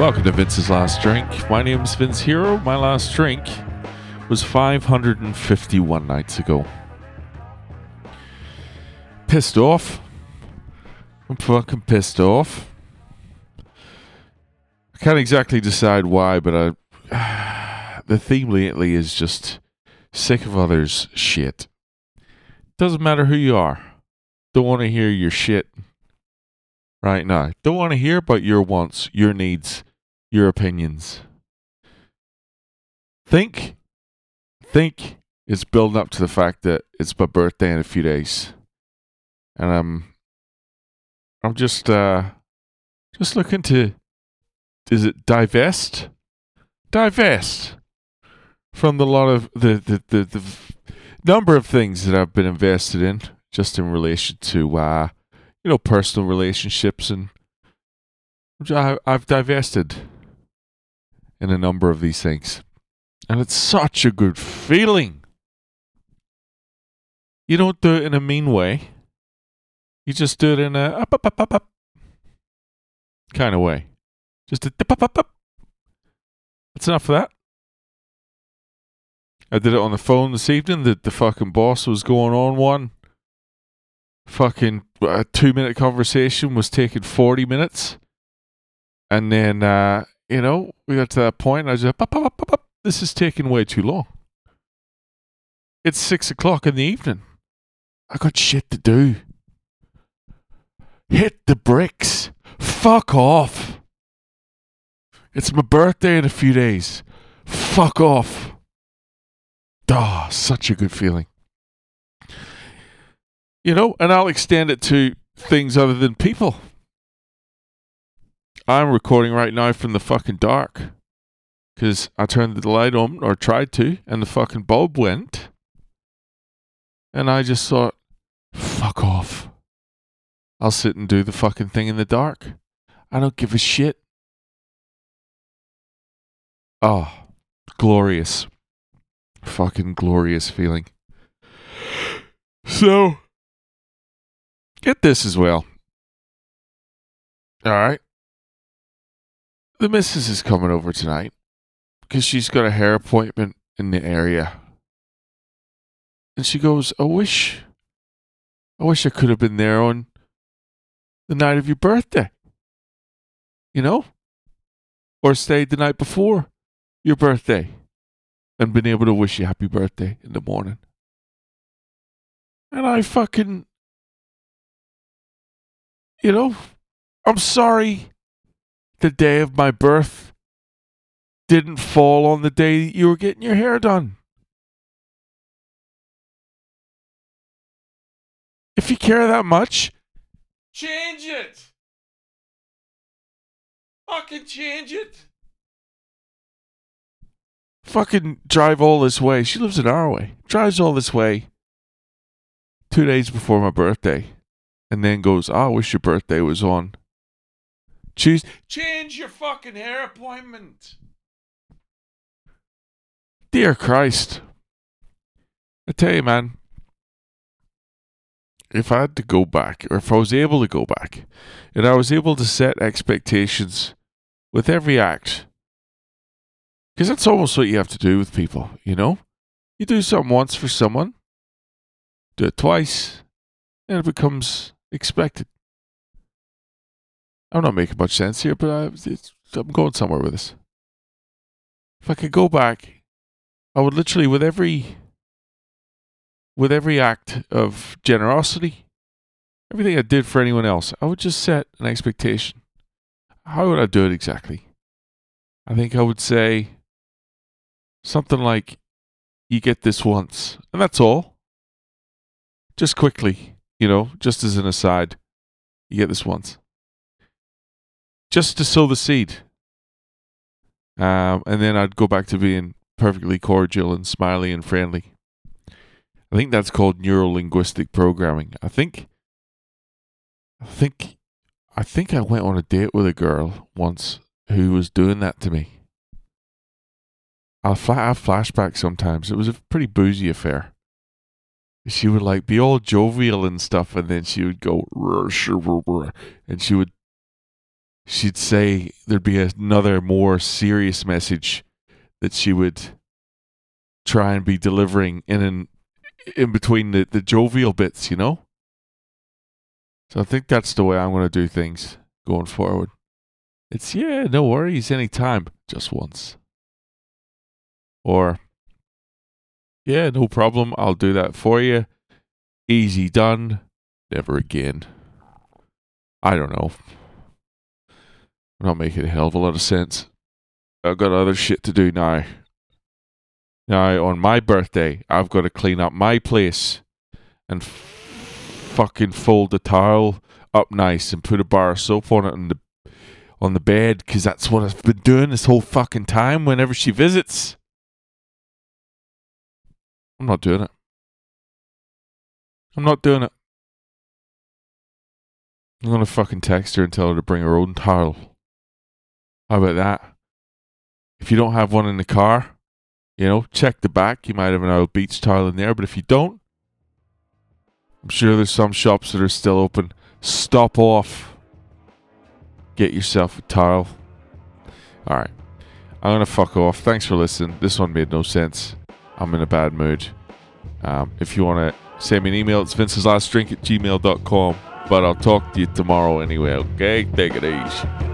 Welcome to Vince's Last Drink. My name's Vince Hero. My last drink was 551 nights ago. Pissed off. I'm fucking pissed off. I can't exactly decide why, but I. The theme lately is just sick of others' shit. Doesn't matter who you are. Don't want to hear your shit right now. Don't want to hear about your wants, your needs, your opinions. Think, think it's building up to the fact that it's my birthday in a few days, and I'm, I'm just, uh, just looking to, is it divest, divest from the lot of the the the, the number of things that I've been invested in, just in relation to, uh, you know, personal relationships and. I- I've divested in a number of these things. And it's such a good feeling. You don't do it in a mean way. You just do it in a up, up, up, up, up kind of way. Just a up, up, up. That's enough of that. I did it on the phone this evening. The, the fucking boss was going on one. Fucking a two minute conversation was taking 40 minutes. And then, uh, you know, we got to that point. And I was like, "Pop, pop, pop, pop, pop. this is taking way too long. It's six o'clock in the evening. I got shit to do. Hit the bricks. Fuck off. It's my birthday in a few days. Fuck off. Ah, such a good feeling. You know, and I'll extend it to things other than people. I'm recording right now from the fucking dark because I turned the light on or tried to, and the fucking bulb went. And I just thought, fuck off. I'll sit and do the fucking thing in the dark. I don't give a shit. Oh, glorious. Fucking glorious feeling. So, get this as well. All right the missus is coming over tonight because she's got a hair appointment in the area. And she goes, I wish, I wish I could have been there on the night of your birthday. You know? Or stayed the night before your birthday and been able to wish you happy birthday in the morning. And I fucking, you know, I'm sorry the day of my birth didn't fall on the day you were getting your hair done. If you care that much, change it. Fucking change it. Fucking drive all this way. She lives an hour away. Drives all this way two days before my birthday. And then goes, oh, I wish your birthday was on Choose change your fucking hair appointment. Dear Christ. I tell you, man, if I had to go back, or if I was able to go back, and I was able to set expectations with every act, because that's almost what you have to do with people, you know? You do something once for someone, do it twice, and it becomes expected. I'm not making much sense here, but I, I'm going somewhere with this. If I could go back, I would literally, with every, with every act of generosity, everything I did for anyone else, I would just set an expectation. How would I do it exactly? I think I would say something like, "You get this once, and that's all." Just quickly, you know, just as an aside, you get this once just to sow the seed. Um, and then I'd go back to being perfectly cordial and smiley and friendly. I think that's called neuro linguistic programming. I think, I think, I think I went on a date with a girl once who was doing that to me. I'll fl- have flashbacks sometimes. It was a pretty boozy affair. She would like be all jovial and stuff, and then she would go, and she would she'd say there'd be another more serious message that she would try and be delivering in an, in between the, the jovial bits, you know? So I think that's the way I'm going to do things going forward. It's, yeah, no worries, anytime, just once. Or, yeah, no problem, I'll do that for you. Easy done, never again. I don't know. I'm not making a hell of a lot of sense. I've got other shit to do now. Now, on my birthday, I've got to clean up my place and f- fucking fold the towel up nice and put a bar of soap on it on the on the bed because that's what I've been doing this whole fucking time whenever she visits. I'm not doing it. I'm not doing it. I'm gonna fucking text her and tell her to bring her own towel. How about that? If you don't have one in the car, you know, check the back. You might have an old beach towel in there, but if you don't, I'm sure there's some shops that are still open. Stop off. Get yourself a towel. Alright. I'm gonna fuck off. Thanks for listening. This one made no sense. I'm in a bad mood. Um, if you want to send me an email, it's vinceslastdrink at gmail.com. But I'll talk to you tomorrow anyway, okay? Take it easy.